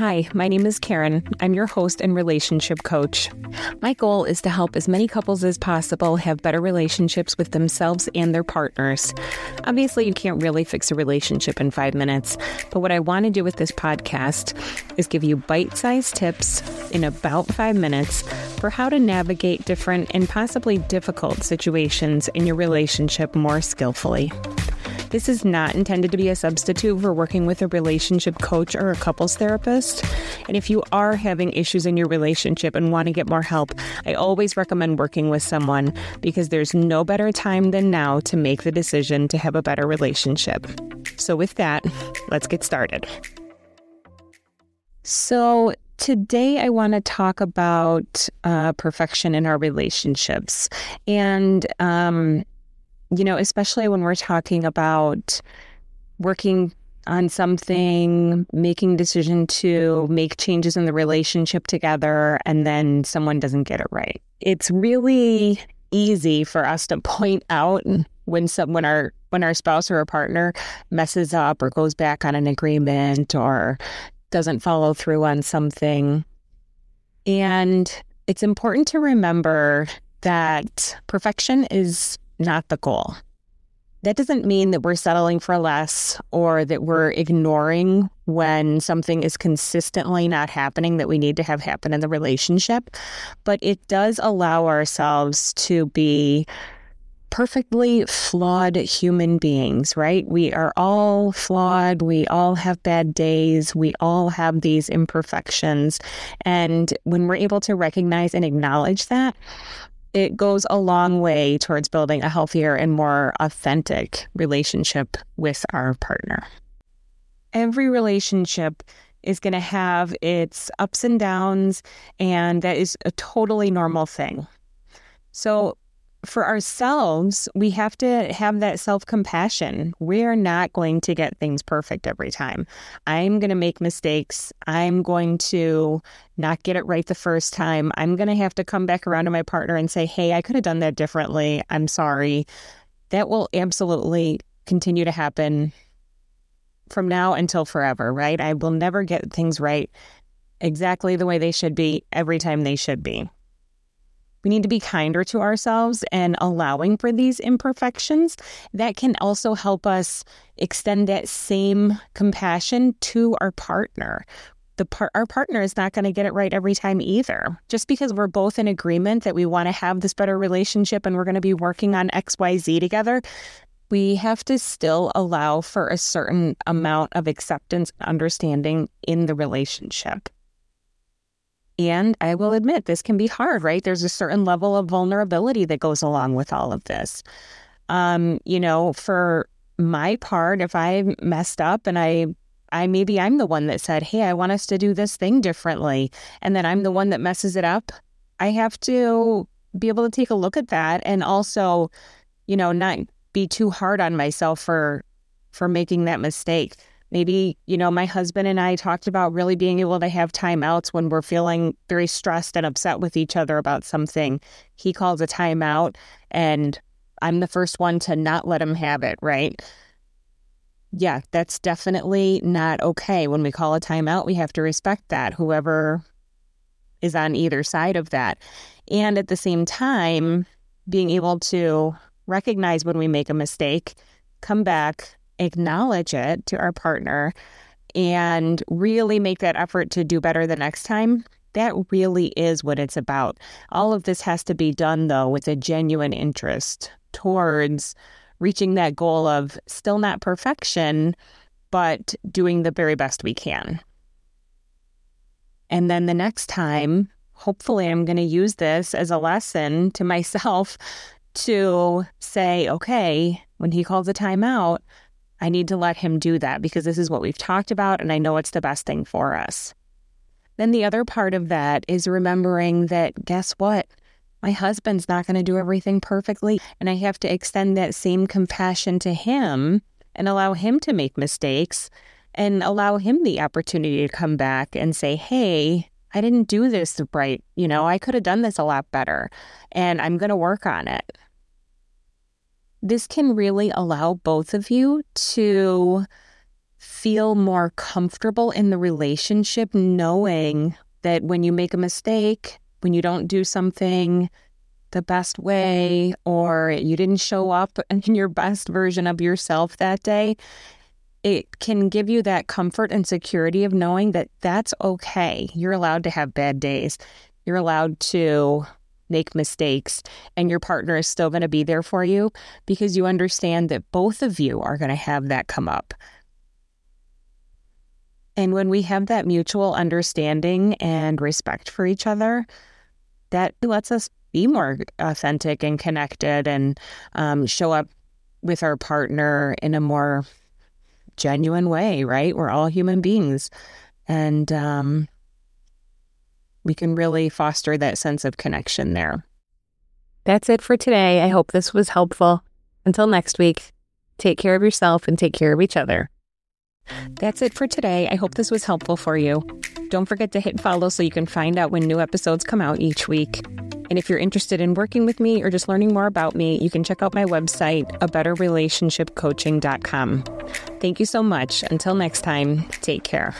Hi, my name is Karen. I'm your host and relationship coach. My goal is to help as many couples as possible have better relationships with themselves and their partners. Obviously, you can't really fix a relationship in five minutes, but what I want to do with this podcast is give you bite sized tips in about five minutes for how to navigate different and possibly difficult situations in your relationship more skillfully. This is not intended to be a substitute for working with a relationship coach or a couples therapist. And if you are having issues in your relationship and want to get more help, I always recommend working with someone because there's no better time than now to make the decision to have a better relationship. So, with that, let's get started. So, today I want to talk about uh, perfection in our relationships. And um, you know, especially when we're talking about working on something, making decision to make changes in the relationship together, and then someone doesn't get it right. It's really easy for us to point out when some when our when our spouse or a partner messes up or goes back on an agreement or doesn't follow through on something. And it's important to remember that perfection is not the goal. That doesn't mean that we're settling for less or that we're ignoring when something is consistently not happening that we need to have happen in the relationship. But it does allow ourselves to be perfectly flawed human beings, right? We are all flawed. We all have bad days. We all have these imperfections. And when we're able to recognize and acknowledge that, it goes a long way towards building a healthier and more authentic relationship with our partner. Every relationship is going to have its ups and downs, and that is a totally normal thing. So, for ourselves, we have to have that self compassion. We're not going to get things perfect every time. I'm going to make mistakes. I'm going to not get it right the first time. I'm going to have to come back around to my partner and say, hey, I could have done that differently. I'm sorry. That will absolutely continue to happen from now until forever, right? I will never get things right exactly the way they should be every time they should be. We need to be kinder to ourselves and allowing for these imperfections. That can also help us extend that same compassion to our partner. The par- our partner is not going to get it right every time either. Just because we're both in agreement that we want to have this better relationship and we're going to be working on XYZ together, we have to still allow for a certain amount of acceptance and understanding in the relationship. And I will admit, this can be hard, right? There's a certain level of vulnerability that goes along with all of this. Um, you know, for my part, if I messed up and I I maybe I'm the one that said, "Hey, I want us to do this thing differently," and then I'm the one that messes it up. I have to be able to take a look at that and also, you know, not be too hard on myself for for making that mistake. Maybe, you know, my husband and I talked about really being able to have timeouts when we're feeling very stressed and upset with each other about something. He calls a timeout, and I'm the first one to not let him have it, right? Yeah, that's definitely not okay. When we call a timeout, we have to respect that, whoever is on either side of that. And at the same time, being able to recognize when we make a mistake, come back, acknowledge it to our partner and really make that effort to do better the next time, that really is what it's about. All of this has to be done, though, with a genuine interest towards reaching that goal of still not perfection, but doing the very best we can. And then the next time, hopefully, I'm going to use this as a lesson to myself to say, okay, when he calls a timeout, I need to let him do that because this is what we've talked about and I know it's the best thing for us. Then the other part of that is remembering that guess what? My husband's not going to do everything perfectly. And I have to extend that same compassion to him and allow him to make mistakes and allow him the opportunity to come back and say, hey, I didn't do this right. You know, I could have done this a lot better and I'm going to work on it this can really allow both of you to feel more comfortable in the relationship knowing that when you make a mistake, when you don't do something the best way, or you didn't show up in your best version of yourself that day, it can give you that comfort and security of knowing that that's okay. You're allowed to have bad days. You're allowed to make mistakes, and your partner is still going to be there for you because you understand that both of you are going to have that come up. And when we have that mutual understanding and respect for each other, that lets us be more authentic and connected and um, show up with our partner in a more genuine way, right? We're all human beings. And um, we can really foster that sense of connection there. That's it for today. I hope this was helpful. Until next week, take care of yourself and take care of each other. That's it for today. I hope this was helpful for you. Don't forget to hit follow so you can find out when new episodes come out each week. And if you're interested in working with me or just learning more about me, you can check out my website, a betterrelationshipcoaching.com. Thank you so much. Until next time, take care.